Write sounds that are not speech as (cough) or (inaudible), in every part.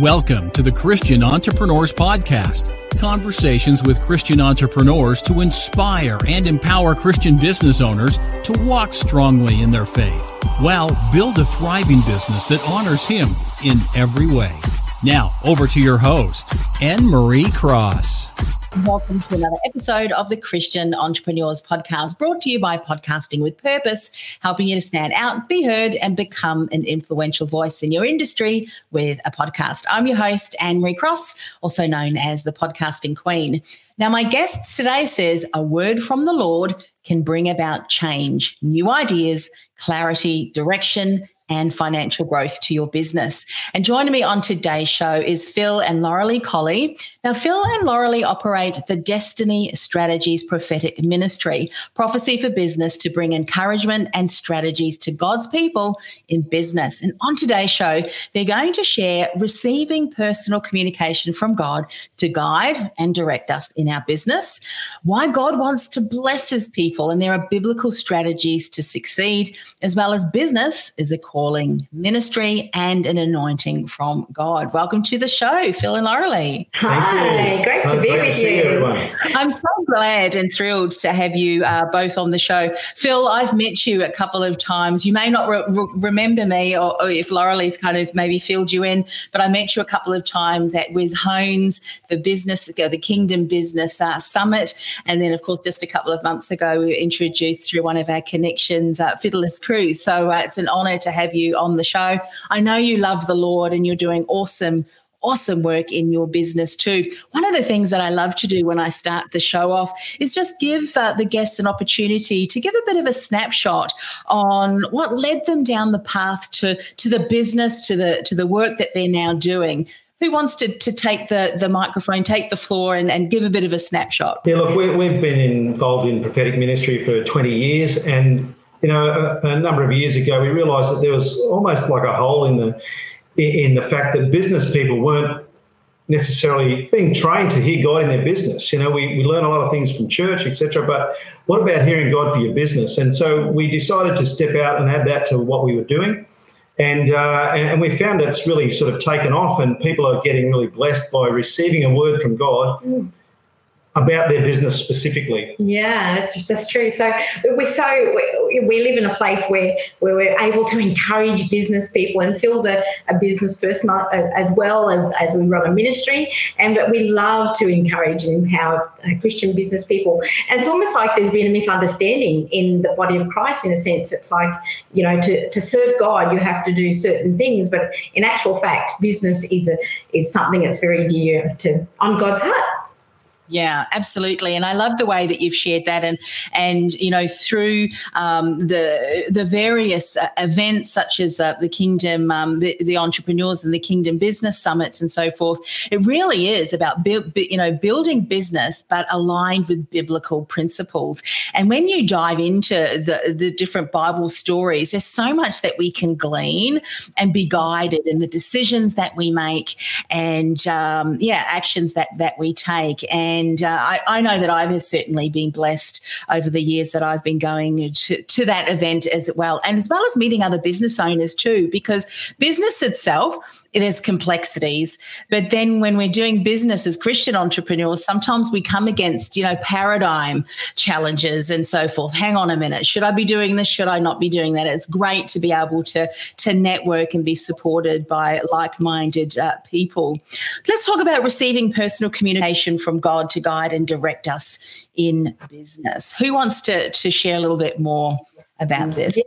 Welcome to the Christian Entrepreneurs Podcast. Conversations with Christian entrepreneurs to inspire and empower Christian business owners to walk strongly in their faith while build a thriving business that honors Him in every way. Now, over to your host, Anne Marie Cross. Welcome to another episode of the Christian Entrepreneurs Podcast, brought to you by Podcasting with Purpose, helping you to stand out, be heard, and become an influential voice in your industry with a podcast. I'm your host, Anne Marie Cross, also known as the Podcasting Queen. Now, my guest today says a word from the Lord can bring about change, new ideas, clarity, direction, and financial growth to your business. And joining me on today's show is Phil and Lauralee Colley. Now, Phil and Lauralee operate the Destiny Strategies Prophetic Ministry, prophecy for business to bring encouragement and strategies to God's people in business. And on today's show, they're going to share receiving personal communication from God to guide and direct us in our business, why God wants to bless his people, and there are biblical strategies to succeed, as well as business is a calling, ministry, and an anointing from God. Welcome to the show, Phil and Lauralee. Hi, great to be with you. I'm so glad and thrilled to have you uh, both on the show. Phil, I've met you a couple of times. You may not re- re- remember me, or, or if Lauralee's kind of maybe filled you in, but I met you a couple of times at Wiz Hones, the business, the Kingdom Business uh, Summit, and then of course just a couple of months ago we were introduced through one of our connections, uh, Fiddler's Cruise. So uh, it's an honour to have have you on the show. I know you love the Lord and you're doing awesome awesome work in your business too. One of the things that I love to do when I start the show off is just give uh, the guests an opportunity to give a bit of a snapshot on what led them down the path to to the business to the to the work that they're now doing. Who wants to, to take the, the microphone, take the floor, and, and give a bit of a snapshot? Yeah, look, we, we've been involved in prophetic ministry for 20 years, and you know, a, a, number of years ago, we realised that there was almost like a hole in the in the fact that business people weren't necessarily being trained to hear God in their business. You know, we, we learn a lot of things from church, etc. But what about hearing God for your business? And so we decided to step out and add that to what we were doing. And, uh, and, and we found that's really sort of taken off, and people are getting really blessed by receiving a word from God. Mm about their business specifically. Yeah, that's, that's true. So we're so we, we, live in a place where where we're able to encourage business people, and Phil's a, a business person uh, as well as as we run a ministry, and but we love to encourage and empower uh, Christian business people. And it's almost like there's been a misunderstanding in the body of Christ. In a sense, it's like you know to to serve God, you have to do certain things, but in actual fact, business is a is something that's very dear to on God's heart. Yeah, absolutely, and I love the way that you've shared that, and and you know through um, the the various uh, events such as uh, the Kingdom, um, the, the, entrepreneurs and the Kingdom Business Summits and so forth. It really is about bu- you know building business, but aligned with biblical principles. And when you dive into the the different Bible stories, there's so much that we can glean and be guided in the decisions that we make, and um, yeah, actions that that we take and and uh, I, I, know that I have certainly been blessed over the years that I've been going to, to that event as well, and as well as meeting other business owners too, because business itself, there's complexities. But then when we're doing business as Christian entrepreneurs, sometimes we come against, you know, paradigm challenges and so forth. Hang on a minute. Should I be doing this? Should I not be doing that? It's great to be able to, to network and be supported by like minded uh, people. Let's talk about receiving personal communication from God to guide and direct us in business. Who wants to, to share a little bit more about this. Yeah.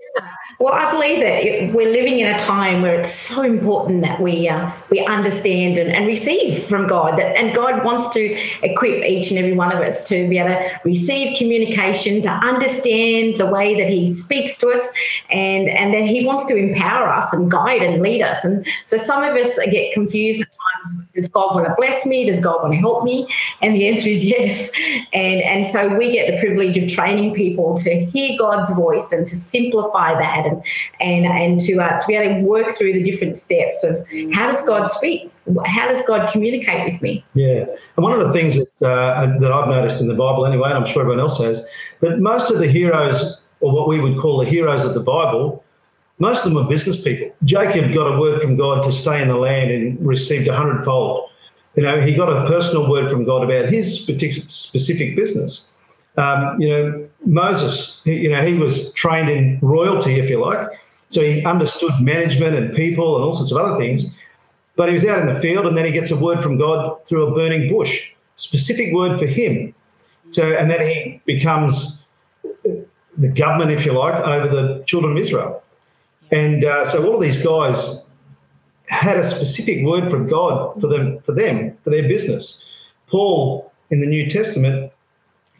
Well, I believe that we're living in a time where it's so important that we uh, we understand and, and receive from God. That, and God wants to equip each and every one of us to be able to receive communication, to understand the way that He speaks to us, and and that He wants to empower us and guide and lead us. And so some of us get confused at times. Does God want to bless me? Does God want to help me? And the answer is yes. And and so we get the privilege of training people to hear God's voice and to simplify that and and and to uh, to be able to work through the different steps of how does God speak? How does God communicate with me? Yeah, and one of the things that uh, that I've noticed in the Bible anyway, and I'm sure everyone else has, that most of the heroes, or what we would call the heroes of the Bible, most of them were business people. Jacob got a word from God to stay in the land and received a hundredfold. You know, he got a personal word from God about his specific business. Um, you know, Moses, you know, he was trained in royalty, if you like. So he understood management and people and all sorts of other things. But he was out in the field and then he gets a word from God through a burning bush, specific word for him. So, and then he becomes the government, if you like, over the children of Israel. And uh, so all of these guys had a specific word from God for them, for them, for their business. Paul in the New Testament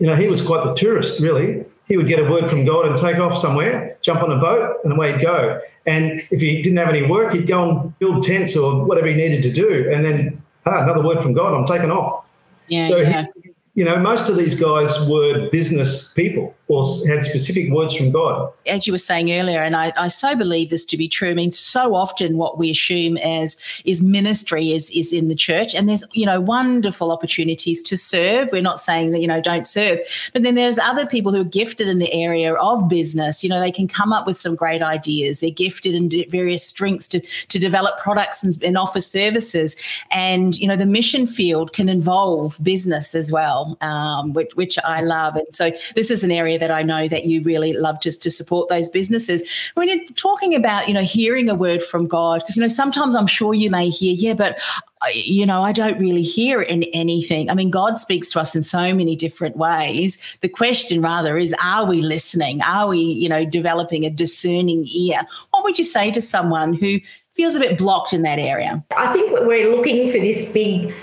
you know, he was quite the tourist, really. He would get a word from God and take off somewhere, jump on a boat, and away he'd go. And if he didn't have any work, he'd go and build tents or whatever he needed to do. And then, ah, another word from God, I'm taking off. Yeah, so yeah. He, you know, most of these guys were business people or had specific words from God. As you were saying earlier, and I, I so believe this to be true. I mean, so often what we assume as is ministry is is in the church, and there's you know wonderful opportunities to serve. We're not saying that you know don't serve, but then there's other people who are gifted in the area of business. You know, they can come up with some great ideas. They're gifted in various strengths to to develop products and, and offer services, and you know the mission field can involve business as well um, which, which, I love. And so this is an area that I know that you really love just to support those businesses. When you're talking about, you know, hearing a word from God, because, you know, sometimes I'm sure you may hear, yeah, but uh, you know, I don't really hear in anything. I mean, God speaks to us in so many different ways. The question rather is, are we listening? Are we, you know, developing a discerning ear? What would you say to someone who feels a bit blocked in that area? I think we're looking for this big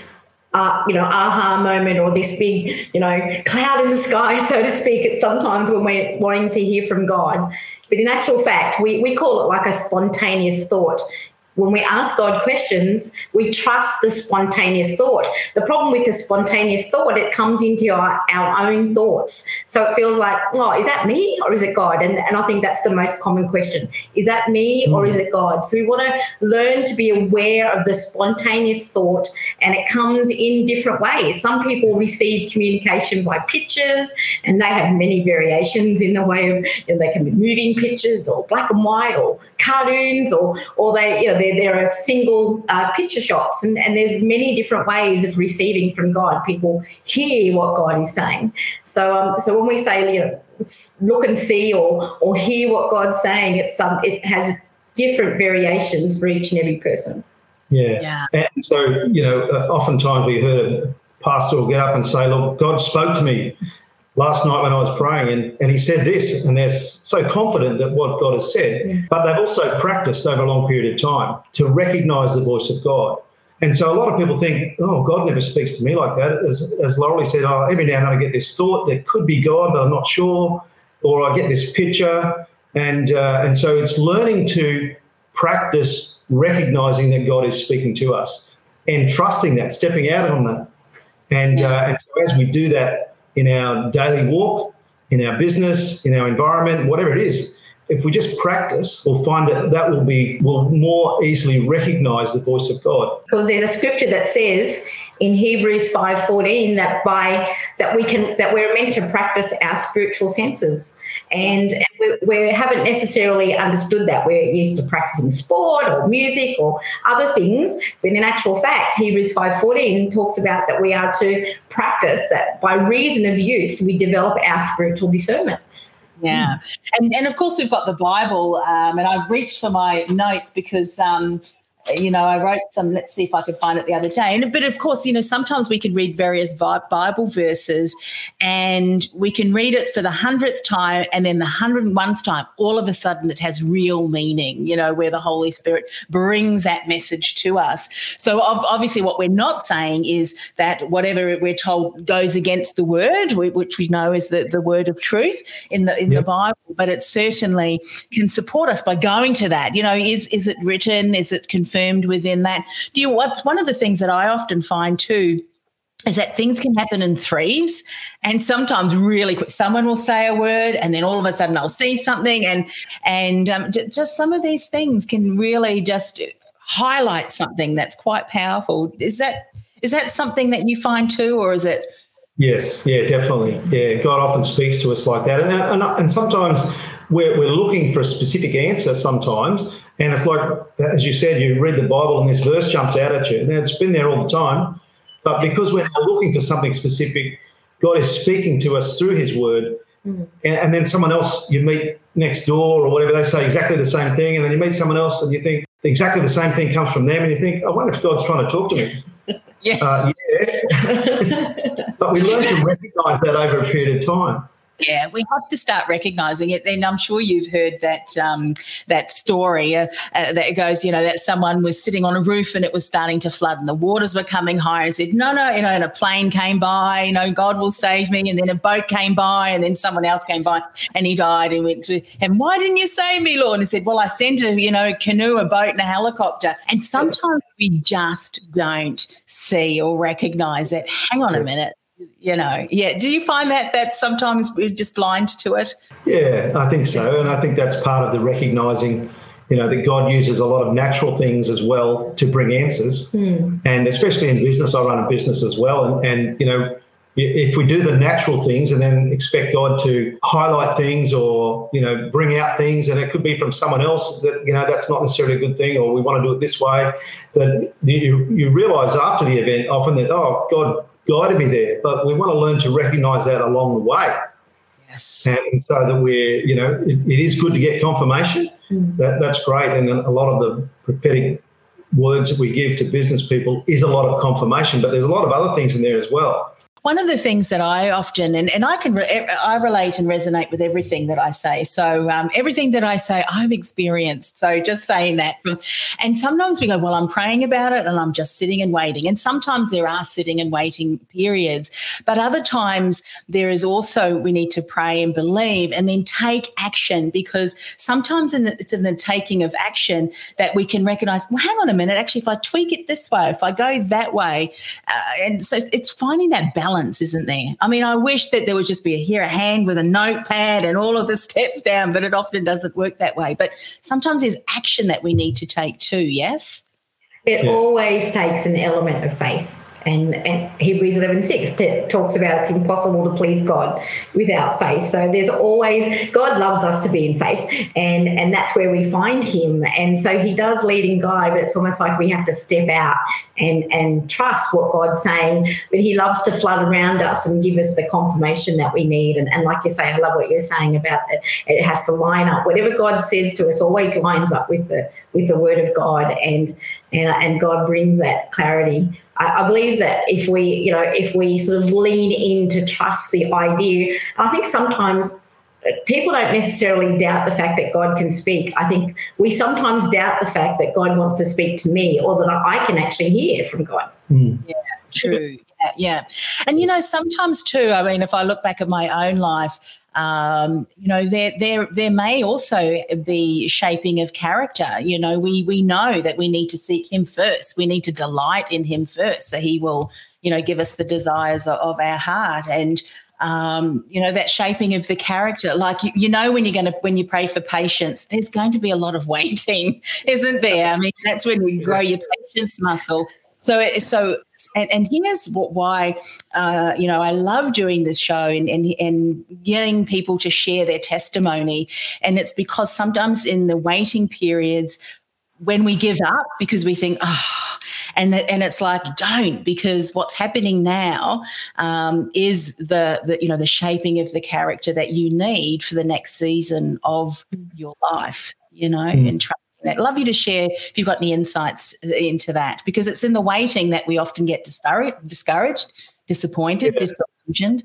uh, you know, aha moment or this big, you know, cloud in the sky, (laughs) so to speak, It's sometimes when we're wanting to hear from God. But in actual fact, we, we call it like a spontaneous thought when we ask God questions, we trust the spontaneous thought. The problem with the spontaneous thought, it comes into our, our own thoughts. So it feels like, oh, is that me or is it God? And, and I think that's the most common question. Is that me or is mm. it God? So we want to learn to be aware of the spontaneous thought, and it comes in different ways. Some people receive communication by pictures, and they have many variations in the way of, you know, they can be moving pictures or black and white or cartoons or, or they, you know, there, there are single uh, picture shots, and, and there's many different ways of receiving from God. People hear what God is saying. So, um, so when we say, you know, look and see or or hear what God's saying, it's um, it has different variations for each and every person. Yeah. yeah. And so, you know, uh, oftentimes we heard a pastor will get up and say, Look, God spoke to me last night when I was praying, and, and he said this, and they're so confident that what God has said, yeah. but they've also practiced over a long period of time to recognize the voice of God. And so a lot of people think, oh, God never speaks to me like that. As, as Laurie said, oh, every now and then I get this thought that could be God, but I'm not sure, or I get this picture. And, uh, and so it's learning to practice recognizing that God is speaking to us and trusting that, stepping out on that. And, uh, and so as we do that, in our daily walk, in our business, in our environment, whatever it is, if we just practice, we'll find that that will be will more easily recognize the voice of God. Because there's a scripture that says in Hebrews 5:14 that by that we can that we're meant to practice our spiritual senses. And we, we, haven't necessarily understood that. We're used to practicing sport or music or other things, but in actual fact, Hebrews 5.14 talks about that we are to practice that by reason of use, we develop our spiritual discernment. Yeah. And, and of course, we've got the Bible, um, and I've reached for my notes because um, you know, I wrote some, let's see if I could find it the other day. And, but of course, you know, sometimes we can read various Bible verses and we can read it for the hundredth time and then the hundred and one time, all of a sudden it has real meaning, you know, where the Holy Spirit brings that message to us. So obviously what we're not saying is that whatever we're told goes against the word, which we know is the, the word of truth in the, in yep. the Bible, but it certainly can support us by going to that, you know, is, is it written? Is it confirmed? Confirmed within that. Do you what's one of the things that I often find too is that things can happen in threes and sometimes really quick. Someone will say a word and then all of a sudden i'll see something and and um, j- just some of these things can really just highlight something that's quite powerful. Is that is that something that you find too or is it yes. Yeah definitely. Yeah god often speaks to us like that. And, and, and sometimes we're, we're looking for a specific answer sometimes and it's like, as you said, you read the Bible and this verse jumps out at you. Now, it's been there all the time, but because we're now looking for something specific, God is speaking to us through His Word. Mm. And, and, then someone else you meet next door or whatever, they say exactly the same thing. And then you meet someone else and you think exactly the same thing comes from them. And you think, I wonder if God's trying to talk to me. (laughs) Yeah. Uh, yeah. (laughs) (laughs) but we learn to recognize that over a period of time. Yeah, we have to start recognizing it. Then I'm sure you've heard that um, that story uh, uh, that goes, you know, that someone was sitting on a roof and it was starting to flood and the waters were coming higher. And said, no, no, you know, and a plane came by, you know, God will save me. And then a boat came by, and then someone else came by, and he died. And went to him, why didn't you save me, Lord? And he said, well, I sent a, you know, canoe, a boat, and a helicopter. And sometimes we just don't see or recognize that. Hang on a minute you know yeah. Do you find that that sometimes we're just blind to it? Yeah i think so. And i think that's part of the recognizing you know that god uses a lot of natural things as well to bring answers. Mm. and especially in business i run a business as well. And, and you know if we do the natural things and then expect God to highlight things or you know bring out things, and it could be from someone else that you know that's not necessarily a good thing, or we want to do it this way, that you you realise after the event often that oh God guided me there. But we want to learn to recognize that along the way. Yes. And so that we're, you know, it, it is good to get confirmation. Mm. That, that's great. And a lot of the prophetic words that we give to business people is a lot of confirmation, but there's a lot of other things in there as well. One of the things that I often, and, and I can, re- I relate and resonate with everything that I say. So um, everything that I say, I've experienced. So just saying that. And sometimes we go, well, I'm praying about it and I'm just sitting and waiting. And sometimes there are sitting and waiting periods. But other times there is also, we need to pray and believe and then take action because sometimes in the, it's in the taking of action that we can recognize, well, hang on a minute, actually, if I tweak it this way, if I go that way. Uh, and so it's finding that balance balance, isn't there? I mean, I wish that there would just be a, here a hand with a notepad and all of the (laughs) steps down, but it often doesn't work that way. But sometimes there's action that we need to take too, yes? It yeah. always takes an element of faith. And, and Hebrews 11 6 t- talks about it's impossible to please God without faith. So there's always, God loves us to be in faith, and, and that's where we find Him. And so He does lead and guide, but it's almost like we have to step out and, and trust what God's saying. But He loves to flood around us and give us the confirmation that we need. And, and like you say, I love what you're saying about it. It has to line up. Whatever God says to us always lines up with the with the Word of God, and and, and God brings that clarity. I, I believe that if we, you know, if we sort of lean in to trust the idea, I think sometimes people don't necessarily doubt the fact that God can speak. I think we sometimes doubt the fact that God wants to speak to me or that I can actually hear from God. Mm. Yeah, true. Yeah, yeah. And you know, sometimes too, I mean, if I look back at my own life, um, you know, there there there may also be shaping of character. You know, we we know that we need to seek him first. We need to delight in him first, so he will, you know, give us the desires of, of our heart. And um, you know that shaping of the character like you, you know when you're going to when you pray for patience there's going to be a lot of waiting (laughs) isn't there i mean that's when you grow your patience muscle so so and, and here's what, why uh, you know I love doing this show and, and and getting people to share their testimony, and it's because sometimes in the waiting periods when we give up because we think oh and and it's like don't because what's happening now um, is the the you know the shaping of the character that you need for the next season of your life you know mm. and trusting I'd love you to share if you've got any insights into that, because it's in the waiting that we often get discouraged, disappointed, yeah. disillusioned.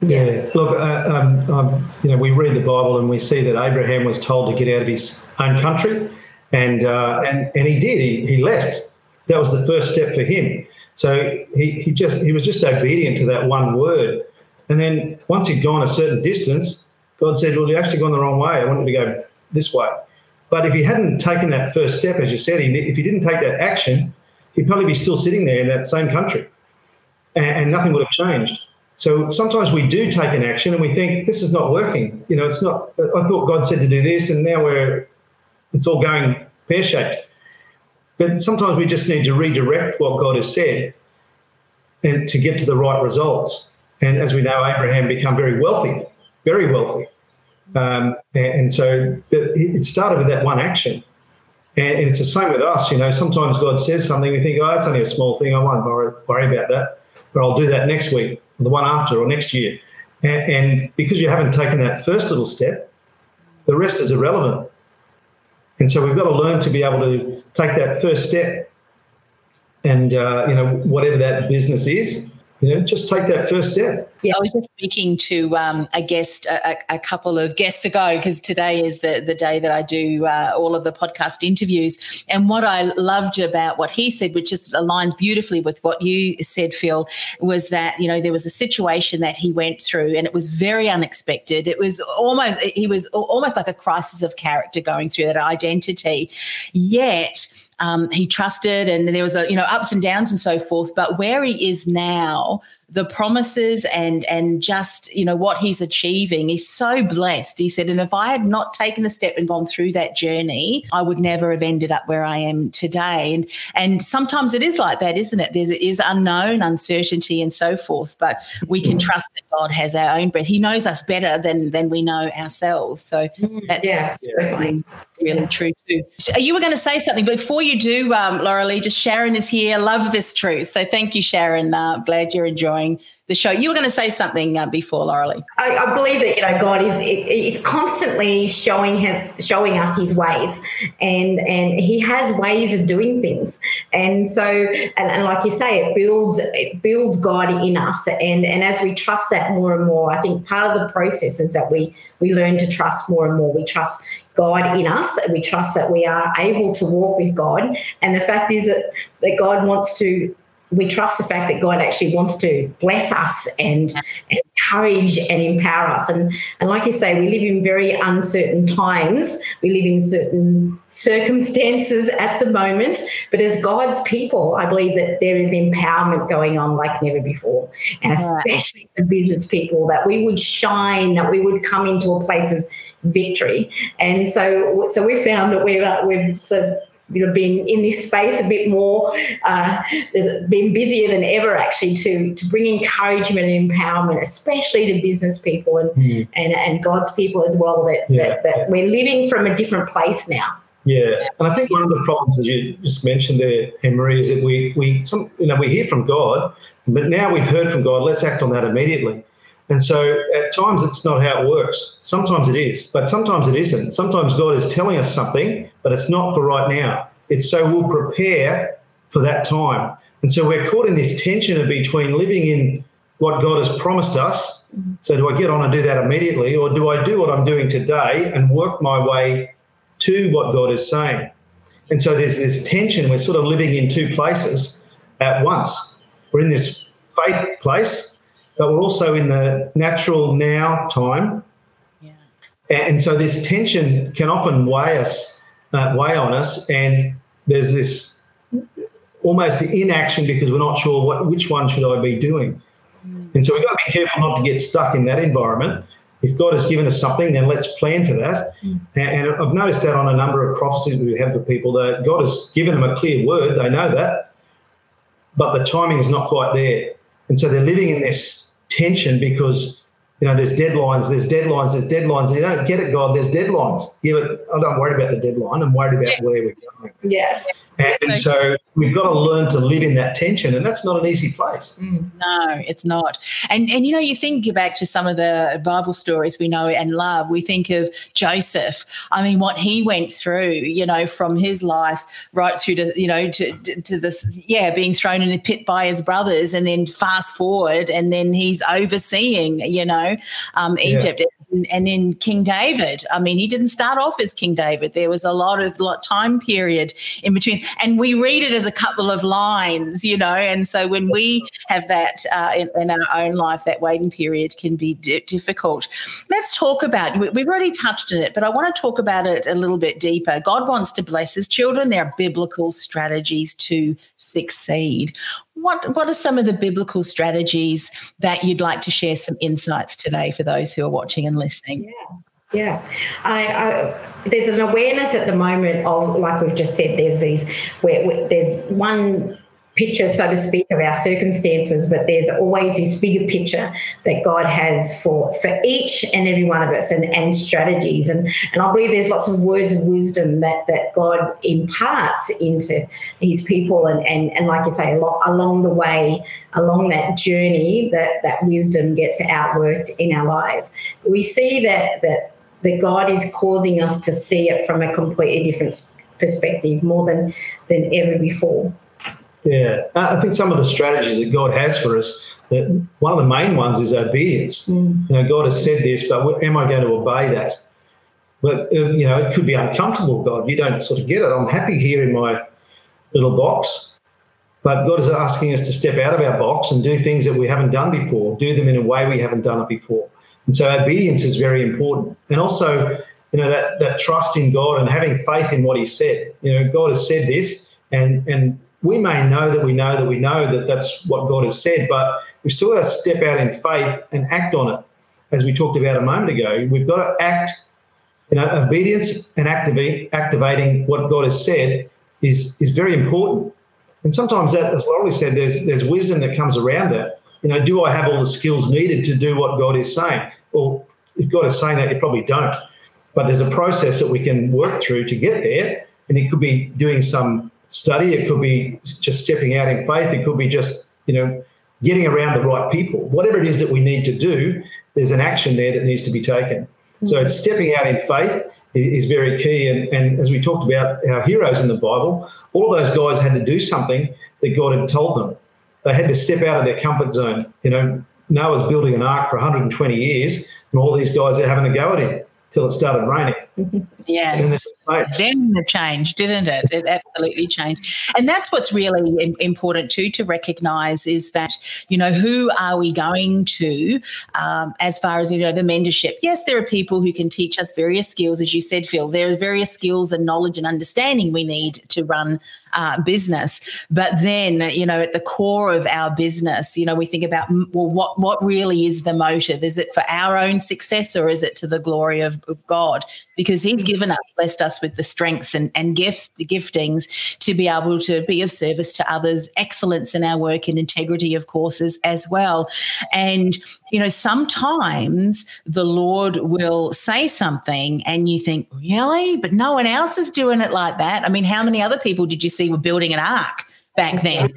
Yeah, look, uh, um, um, you know, we read the Bible and we see that Abraham was told to get out of his own country, and uh, and and he did. He, he left. That was the first step for him. So he, he just he was just obedient to that one word, and then once he'd gone a certain distance, God said, "Well, you actually gone the wrong way. I wanted to go this way." But if he hadn't taken that first step, as you said, if he didn't take that action, he'd probably be still sitting there in that same country, and, and nothing would have changed. So sometimes we do take an action and we think this is not working. You know, it's not. I thought God said to do this, and now we're it's all going pear shaped. But sometimes we just need to redirect what God has said, and to get to the right results. And as we know, Abraham became very wealthy, very wealthy. Um, and, so it started with that one action. And, it's the same with us. You know, sometimes God says something, we think, oh, it's only a small thing. I won't worry, about that. But I'll do that next week the one after or next year. And, and because you haven't taken that first little step, the rest is irrelevant. And so we've got to learn to be able to take that first step and, uh, you know, whatever that business is, you know, just take that first step. Yeah, I was just speaking to um, a guest a, a, couple of guests ago because today is the, the day that I do uh, all of the podcast interviews. And what I loved about what he said, which just aligns beautifully with what you said, Phil, was that, you know, there was a situation that he went through and it was very unexpected. It was almost, he was almost like a crisis of character going through that identity. Yet, um, he trusted and there was a you know ups and downs and so forth. But where he is now the promises and and just you know what he's achieving. He's so blessed. He said and if i had not taken the step and gone through that journey i would never have ended up where i am today. And and sometimes it is like that isn't it? There's it is unknown uncertainty and so forth but we can mm. trust that god has our own breath. He knows us better than than we know ourselves. So mm, that's, yes, really, really true too. You were going to say something. Before you do um, Lauralee just sharon is here. Love this truth. So thank you sharon. Uh, glad you're enjoying enjoying the show. You were going to say something uh, before, Lauralee. I, I believe that you know God is is constantly showing his showing us His ways, and and He has ways of doing things, and so and, and like you say, it builds it builds God in us, and and as we trust that more and more, I think part of the process is that we we learn to trust more and more. We trust God in us. And we trust that we are able to walk with God. And the fact is that, that God wants to we trust the fact that God actually wants to bless us and, encourage and empower us. And, and like you say, we live in very uncertain times. We live in certain circumstances at the moment. But as God's people, I believe that there is empowerment going on like never before. And especially for business people, that we would shine, that we would come into a place of victory. And so, so we found that we've, uh, we've sort of you know been in this space a bit more uh, been busier than ever actually to to bring encouragement and empowerment especially to business people and mm. and, and god's people as well that, yeah. that, that we're living from a different place now yeah, and I think one of the problems, as you just mentioned there, Marie, is that we we some you know we hear from God, but now we've heard from God. Let's act on that immediately. And so at times it's not how it works. Sometimes it is, but sometimes it isn't. Sometimes God is telling us something, but it's not for right now. It's so we'll prepare for that time. And so we're caught in this tension of between living in what God has promised us. Mm-hmm. So do I get on and do that immediately, or do I do what I'm doing today and work my way to what God is saying? And so there's this tension. We're sort of living in two places at once. We're in this faith place, but we're also in the natural now time. And so this tension can often weigh us uh, weigh on us, and there's this almost inaction because we're not sure what which one should I be doing. Mm. And so we've got to be careful not to get stuck in that environment. If God has given us something, then let's plan for that. Mm. And I've noticed that on a number of prophecies we have for people that God has given them a clear word, they know that, but the timing is not quite there. And so they're living in this tension because you know, there's deadlines, there's deadlines, there's deadlines, and you don't get it, God, there's deadlines. Yeah, but I don't worry about the deadline. I'm worried about where we're going. Yes. And so we've got to learn to live in that tension, and that's not an easy place. Mm. No, it's not. And and you know, you think back to some of the Bible stories we know and love. We think of Joseph. I mean, what he went through, you know, from his life right through to you know to to this, yeah, being thrown in the pit by his brothers, and then fast forward, and then he's overseeing, you know, um, Egypt. Yeah and then King David. I mean, he didn't start off as King David. There was a lot of lot time period in between, and we read it as a couple of lines, you know. And so when we have that uh, in, in, our own life, that waiting period can be d- difficult. Let's talk about. We've already touched on it, but I want to talk about it a little bit deeper. God wants to bless His children. There are biblical strategies to succeid. What what are some of the biblical strategies that you'd like to share some insights today for those who are watching and listening? Yeah. Yeah, I, I, there's an awareness at the moment of, like we've just said, there's these where, where there's one picture, so to speak, of our circumstances, but there's always this bigger picture that God has for for each and every one of us and, and strategies. And and I believe there's lots of words of wisdom that that God imparts into his people and and, and like you say, along, along the way, along that journey, that, that wisdom gets outworked in our lives. We see that that that God is causing us to see it from a completely different perspective more than than ever before. Yeah, I think some of the strategies that God has for us, that one of the main ones is obedience. Mm. You know, God has said this, but am I going to obey that? But uh, you know, it could be uncomfortable. God, you don't sort of get it. I'm happy here in my little box, but God is asking us to step out of our box and do things that we haven't done before. Do them in a way we haven't done it before. And so obedience is very important. And also, you know, that that trust in God and having faith in what He said. You know, God has said this, and and we may know that we know that we know that that's what God has said, but we still got to step out in faith and act on it. As we talked about a moment ago, we've got to act. You know, obedience and activate, activating what God has said is is very important. And sometimes that, as Laurie said, there's there's wisdom that comes around that. You know, do I have all the skills needed to do what God is saying? Well, if God is saying that, you probably don't. But there's a process that we can work through to get there, and it could be doing some study. It could be just stepping out in faith. It could be just, you know, getting around the right people. Whatever it is that we need to do, there's an action there that needs to be taken. Mm-hmm. So it's stepping out in faith is very key. And, and as we talked about our heroes in the Bible, all those guys had to do something that God had told them. They had to step out of their comfort zone. You know, Noah's building an ark for 120 years, and all these guys are having a go at him till it started raining. Yes. Then the change, didn't it? It absolutely changed. And that's what's really important too to recognize is that, you know, who are we going to um, as far as, you know, the mentorship? Yes, there are people who can teach us various skills, as you said, Phil. There are various skills and knowledge and understanding we need to run uh, business. But then, you know, at the core of our business, you know, we think about, well, what, what really is the motive? Is it for our own success or is it to the glory of, of God? Because He's mm. given us, blessed us with the strengths and, and gifts, the giftings to be able to be of service to others, excellence in our work and integrity of courses as well. And, you know, sometimes the Lord will say something and you think, really? But no one else is doing it like that. I mean, how many other people did you see were building an ark back then?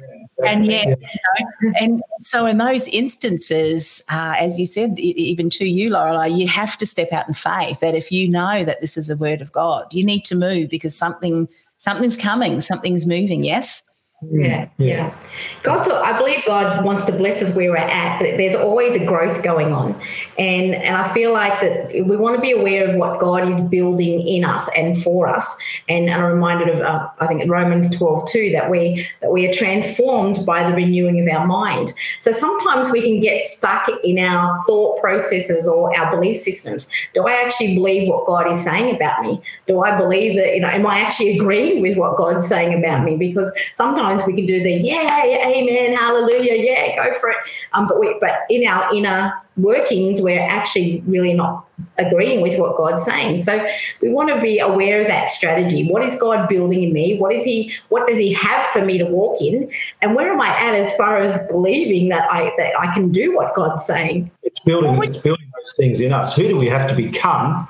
And you know, and so in those instances, uh, as you said, even to you, Lauralee, you have to step out in faith. That if you know that this is a word of God, you need to move because something something's coming, something's moving. Yes. Yeah, yeah. God, I believe God wants to bless us where we're at, but there's always a growth going on, and and I feel like that we want to be aware of what God is building in us and for us. And I'm reminded of uh, I think Romans 12 too that we that we are transformed by the renewing of our mind. So sometimes we can get stuck in our thought processes or our belief systems. Do I actually believe what God is saying about me? Do I believe that you know? Am I actually agreeing with what God's saying about me? Because sometimes we can do the yeah, amen, hallelujah, yeah, go for it. Um, but we, but in our inner workings, we're actually really not agreeing with what God's saying. So we want to be aware of that strategy. What is God building in me? What is He? What does He have for me to walk in? And where am I at as far as believing that I that I can do what God's saying? It's building. It's building those things in us. Who do we have to become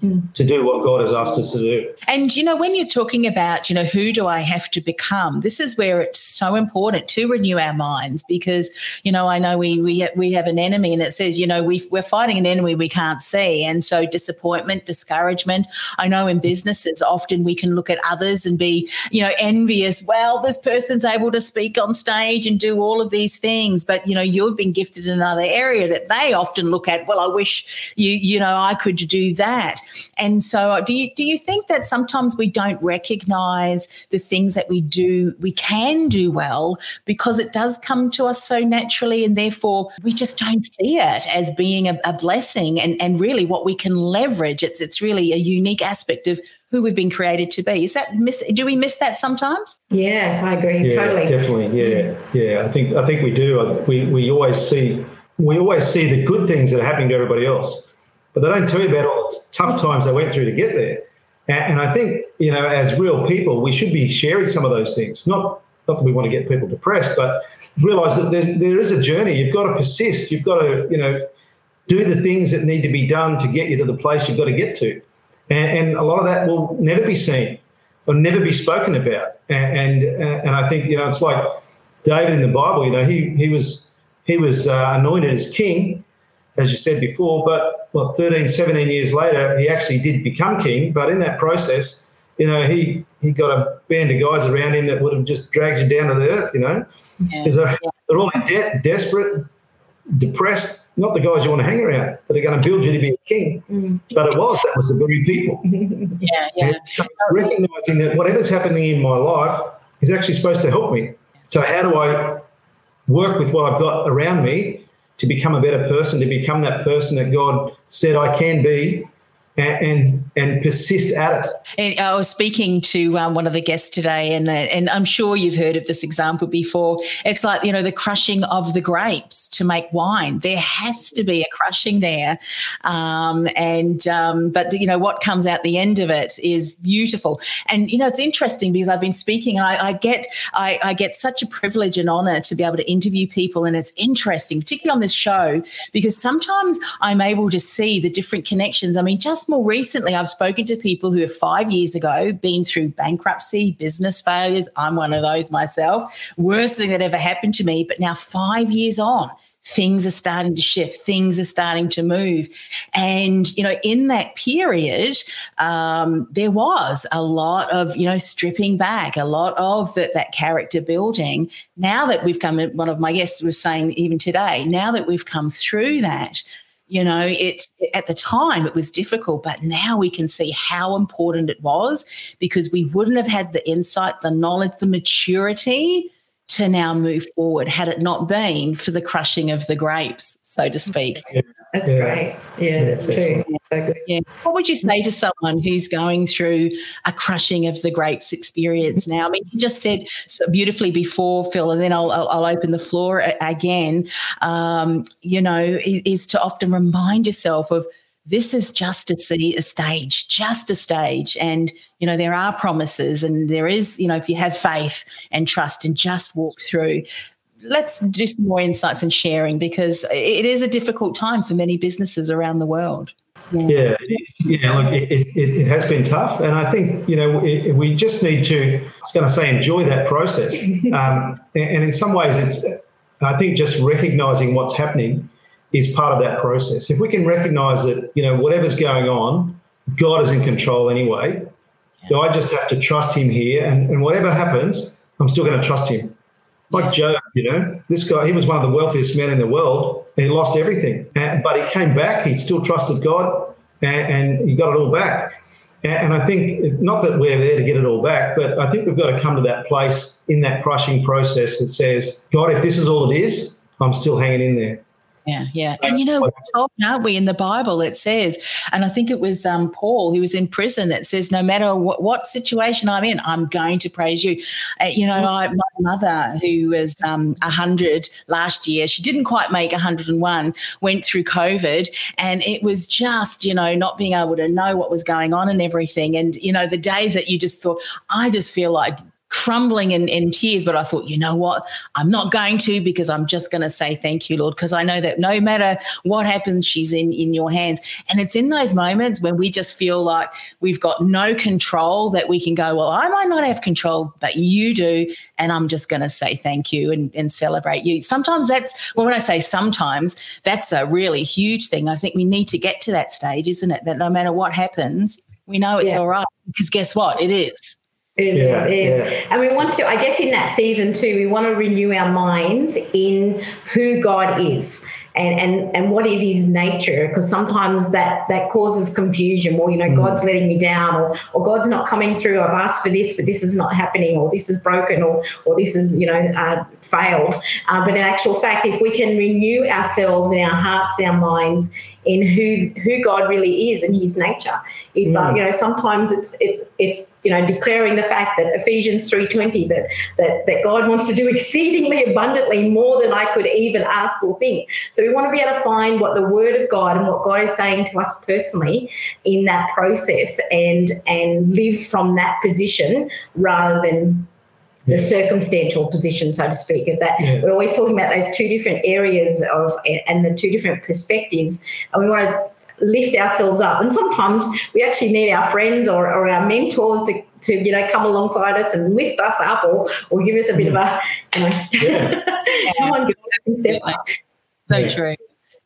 to do what God has asked us to do. And, you know, when you're talking about, you know, who do I have to become, this is where it's so important to renew our minds because, you know, I know we we, we have an enemy and it says, you know, we, we're fighting an enemy we can't see. And so disappointment, discouragement. I know in businesses, often we can look at others and be, you know, envious. Well, this person's able to speak on stage and do all of these things. But, you know, you've been gifted in another area that they often look at, well, I wish you, you know, I could do that. And so, uh, do you do you think that sometimes we don't recognize the things that we do, we can do well, because it does come to us so naturally, and therefore we just don't see it as being a, a blessing and and really what we can leverage. It's it's really a unique aspect of who we've been created to be. Is that miss? Do we miss that sometimes? Yes, I agree Yeah, totally. definitely. Yeah, yeah. I think I think we do. We we always see we always see the good things that are happening to everybody else, but they don't tell you about all the tough times they went through to get there. And, I think you know, as real people, we should be sharing some of those things. Not not that we want to get people depressed, but realize that there, there is a journey. You've got to persist. You've got to you know do the things that need to be done to get you to the place you've got to get to. And, and a lot of that will never be seen or never be spoken about. And, and and I think you know it's like David in the Bible. You know he he was he was uh, anointed as king, as you said before. But well, 13, 17 years later, he actually did become king. But in that process, you know he he got a band of guys around him that would have just dragged you down to the earth. You know, Yeah. because they're, they're all in debt, desperate, depressed. Not the guys you want to hang around that are going to build you to be a king. Mm. But it was that was the very people. (laughs) Yeah, yeah. So recognizing that whatever's happening in my life is actually supposed to help me. So how do I work with what I've got around me to become a better person, to become that person that God said I can be, and and, and persist at it. And I was speaking to um, one of the guests today, and uh, and I'm sure you've heard of this example before. It's like you know the crushing of the grapes to make wine. There has to be a crushing there, um, and um, but you know what comes out the end of it is beautiful. And you know it's interesting because I've been speaking, and I, I get I, I get such a privilege and honor to be able to interview people, and it's interesting, particularly on this show, because sometimes I'm able to see the different connections. I mean, just more recently, I've spoken to people who have five years ago been through bankruptcy, business failures. I'm one of those myself. Worst thing that ever happened to me. But now, five years on, things are starting to shift things are starting to move and you know in that period um, there was a lot of you know stripping back a lot of that that character building now that we've come one of my guests was saying even today now that we've come through that you know it at the time it was difficult but now we can see how important it was because we wouldn't have had the insight the knowledge the maturity to now move forward had it not been for the crushing of the grapes so to speak That's Yeah. great. Yeah, that's true. So good. yeah what would you say to someone who's going through a crushing of the grapes experience now i mean you just said so beautifully before phil and then i'll, I'll, I'll open the floor again um, you know is, is to often remind yourself of this is just a, see a stage, just a stage. And, you know, there are promises and there is, you know, if you have faith and trust and just walk through. Let's do some more insights and sharing because it is a difficult time for many businesses around the world. Yeah, it is. yeah. Look, it, it, it has been tough, and I think you know it, we just need to. I was going to say enjoy that process, (laughs) um, and, and in some ways, it's. I think just recognizing what's happening is part of that process. If we can recognize that you know whatever's going on, God is in control anyway. So I just have to trust Him here, and, and whatever happens, I'm still going to trust Him. Like Job, you know, this guy, he was one of the wealthiest men in the world. And he lost everything, and, but he came back. He still trusted God, and, and he got it all back. And, and I think not that we're there to get it all back, but I think we've got to come to that place in that crushing process that says, God, if this is all it is, I'm still hanging in there. Yeah, yeah. And you know, aren't we, in the Bible, it says, and I think it was um, Paul who was in prison that says, no matter what, what situation I'm in, I'm going to praise you. Uh, you know, I, my mother, who was um, 100 last year, she didn't quite make 101, went through COVID, and it was just, you know, not being able to know what was going on and everything. And, you know, the days that you just thought, I just feel like crumbling in, in tears. But I thought, you know what? I'm not going to because I'm just going to say thank you, Lord, because I know that no matter what happens, she's in, in your hands. And it's in those moments when we just feel like we've got no control that we can go, well, I might not have control, but you do. And I'm just going to say thank you and, and celebrate you. Sometimes that's, well, when I say sometimes, that's a really huge thing. I think we need to get to that stage, isn't it? That no matter what happens, we know it's yeah. all right because guess what? It is. It yeah, is. Yeah. And we want to, I guess, in that season too, we want to renew our minds in who God is and and and what is his nature because sometimes that that causes confusion well you know mm. god's letting me down or or god's not coming through i've asked for this but this is not happening or this is broken or or this is you know uh, failed uh, but in actual fact if we can renew ourselves and our hearts and our minds in who who God really is and His nature. If mm. you know, sometimes it's it's it's you know declaring the fact that Ephesians three twenty that that that God wants to do (laughs) exceedingly abundantly more than I could even ask or think. So we want to be able to find what the Word of God and what God is saying to us personally in that process and and live from that position rather than the circumstantial position, so to speak, of that. Yeah. We're always talking about those two different areas of and the two different perspectives, and we want to lift ourselves up. And sometimes we actually need our friends or, or our mentors to, to you know come alongside us and lift us up or or give us a bit of a you know yeah. (laughs) come on, step up. So yeah. true.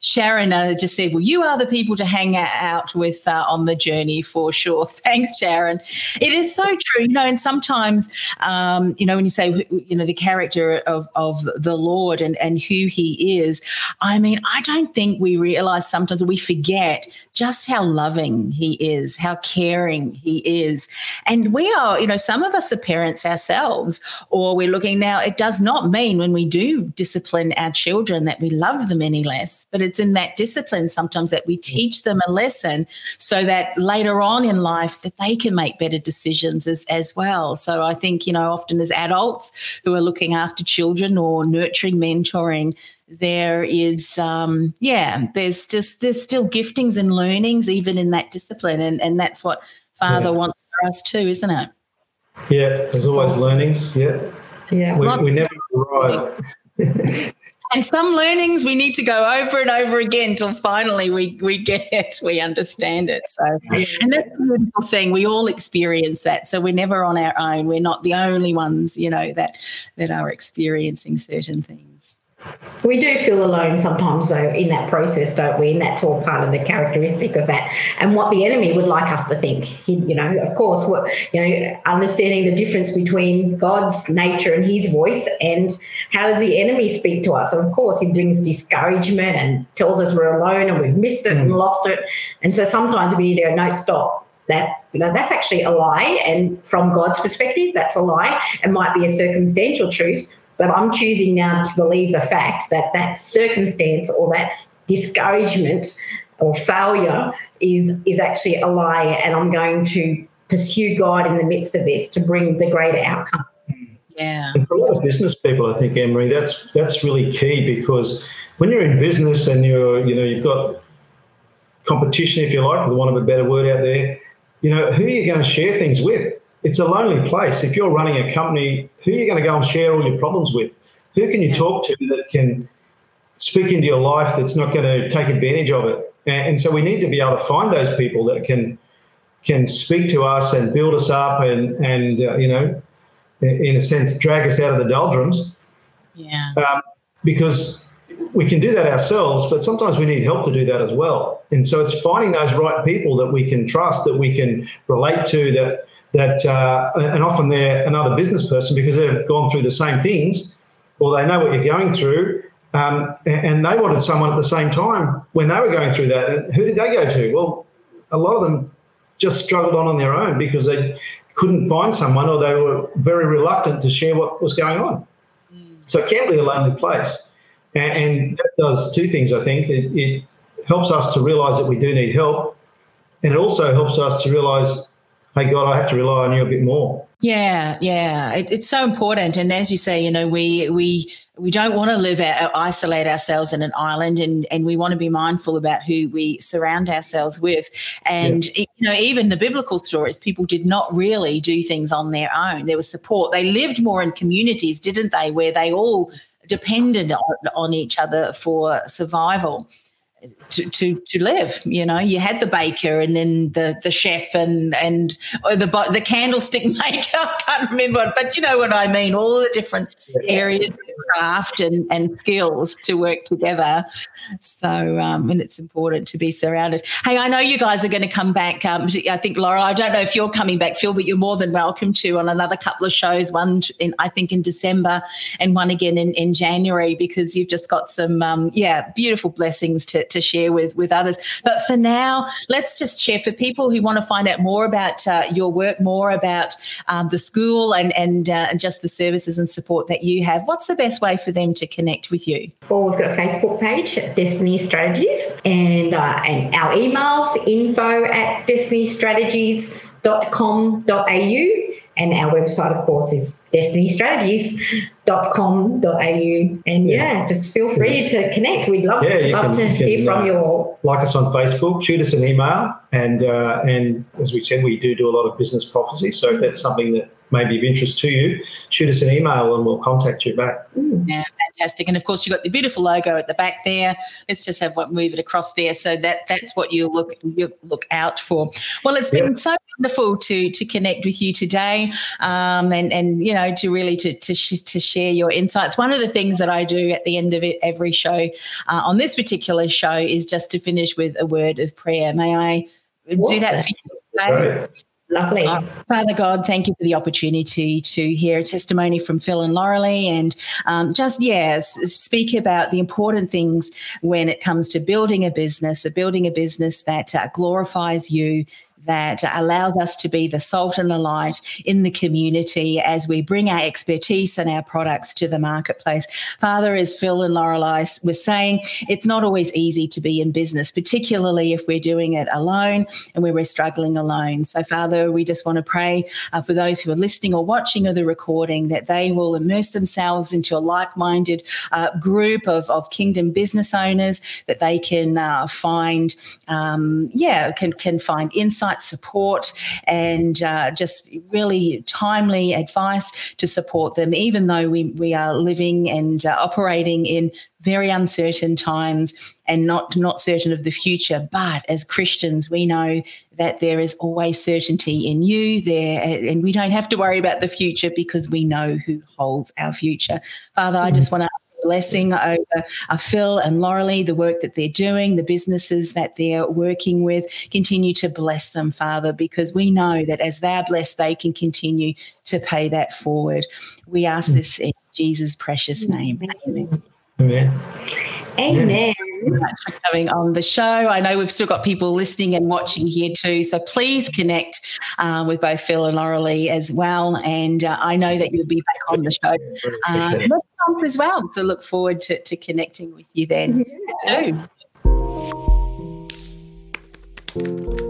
Sharon uh, just said, Well, you are the people to hang out with uh, on the journey for sure. (laughs) Thanks, Sharon. It is so true, you know, and sometimes, um, you know, when you say, you know, the character of, of the Lord and, and who he is, I mean, I don't think we realize sometimes we forget just how loving he is, how caring he is. And we are, you know, some of us are parents ourselves, or we're looking now, it does not mean when we do discipline our children that we love them any less, but it's in that discipline sometimes that we teach them a lesson so that later on in life that they can make better decisions as, as well. So I think, you know, often as adults who are looking after children or nurturing, mentoring, there is um yeah there's just there's still giftings and learnings even in that discipline. And and that's what father yeah. wants for us too isn't it? Yeah there's always learnings. Yeah. Yeah. We, we never arrive (laughs) and some learnings we need to go over and over again till finally we we get it, we understand it. So, and that's the beautiful thing. We all experience that, so we're never on our own. We're not the only ones, you know, that that are experiencing certain things. We do feel alone sometimes, though, in that process, don't we? And that's all part of the characteristic of that. And what the enemy would like us to think, he, you know, of course, what you know, understanding the difference between God's nature and His voice, and how does the enemy speak to us? And of course, he brings discouragement and tells us we're alone and we've missed it and mm. lost it. And so sometimes we need to go, no, stop that you know that's actually a lie and from god's perspective that's a lie it might be a circumstantial truth but I'm choosing now to believe the fact that that circumstance or that discouragement or failure is is actually a lie, and I'm going to pursue God in the midst of this to bring the greater outcome. Yeah. And for a lot of business people, I think Emery, that's that's really key because when you're in business and you're you know you've got competition, if you like, for the want of a better word out there, you know who are you going to share things with? It's a lonely place. If you're running a company, who are you going to go and share all your problems with? Who can you yeah. talk to that can speak into your life that's not going to take advantage of it? And, and, so we need to be able to find those people that can can speak to us and build us up and and uh, you know, in a sense, drag us out of the doldrums. Yeah. Um, because we can do that ourselves, but sometimes we need help to do that as well. And so it's finding those right people that we can trust, that we can relate to, that that, uh, and often they're another business person because they've gone through the same things or they know what you're going through. Um, and they wanted someone at the same time when they were going through that. And who did they go to? Well, a lot of them just struggled on on their own because they couldn't find someone or they were very reluctant to share what was going on. Mm. So it can be a lonely place. And, and that does two things, I think. It, it helps us to realize that we do need help. And it also helps us to realize hey, God, I have to rely on you a bit more. Yeah, yeah, it, it's so important. And as you say, you know, we we we don't want to live out, uh, isolate ourselves in an island, and and we want to be mindful about who we surround ourselves with. And yeah. you know, even the biblical stories, people did not really do things on their own. There was support. They lived more in communities, didn't they, where they all depended on, on each other for survival to, to to live. You know, you had the baker and then the the chef and and or the the candlestick (laughs) maker. I can't remember, but you know what I mean. All the different areas of craft and and skills to work together. So, um, and it's important to be surrounded. Hey, I know you guys are going to come back. Um, I think Laura. I don't know if you're coming back, Phil, but you're more than welcome to on another couple of shows. One in I think in December and one again in in January because you've just got some um, yeah beautiful blessings to to share with with others. But for now, let's just share for people who want to find out more about uh, your work, more about um, the school, and and uh, just the services and support that you have. What's the best way for them to connect with you? Well, we've got a Facebook page, Destiny Strategies, and uh, and our emails info at destinystrategies.com.au and our website, of course, is destinystrategies.com.au. And yeah, just feel free to connect. We'd love, yeah, love can, to hear can, from uh, you all. Like us on Facebook, shoot us an email. And, uh, and as we said, we do do a lot of business prophecy. So if that's something that may be of interest to you, shoot us an email and we'll contact you back. Yeah, fantastic. And of course, you've got the beautiful logo at the back there. Let's just have what move it across there. So that that's what you look you look out for. Well, it's been yeah. so wonderful to to connect with you today, um, and and you know to really to to, sh- to share your insights. One of the things that I do at the end of it, every show uh, on this particular show is just to finish with a word of prayer. May I do that for you today? Lovely. Father God, thank you for the opportunity to hear a testimony from Phil and Lauralee and um, just, yes, speak about the important things when it comes to building a business, building a business that uh, glorifies you, that allows us to be the salt and the light in the community as we bring our expertise and our products to the marketplace. Father, as Phil and Lauralee were saying, it's not always easy to be in business, particularly if we're doing it alone and we're struggling alone. So, Father, we just want to pray uh, for those who are listening or watching or the recording that they will immerse themselves into a like minded uh, group of, of kingdom business owners, that they can uh, find, um, yeah, can, can find insight support, and uh, just really timely advice to support them, even though we, we are living and uh, operating in very uncertain times and not not certain of the future. But as christians we know that there is always certainty in you there and we don't have to worry about the future because we know who holds our future. Father i just want to blessing over uh, Phil and Lauralee, the work that they're doing, the businesses that they're working with. Continue to bless them, Father, because we know that as they're blessed, they can continue to pay that forward. We ask mm. this in Jesus' precious name. Amen. Amen. Amen. much for coming on the show. I know we've still got people listening and watching here too, so please connect uh, with both Phil and Lauralee as well. And uh, I know that you'll be back on the show uh, next month as well. So look forward to, to connecting with you then yeah. too.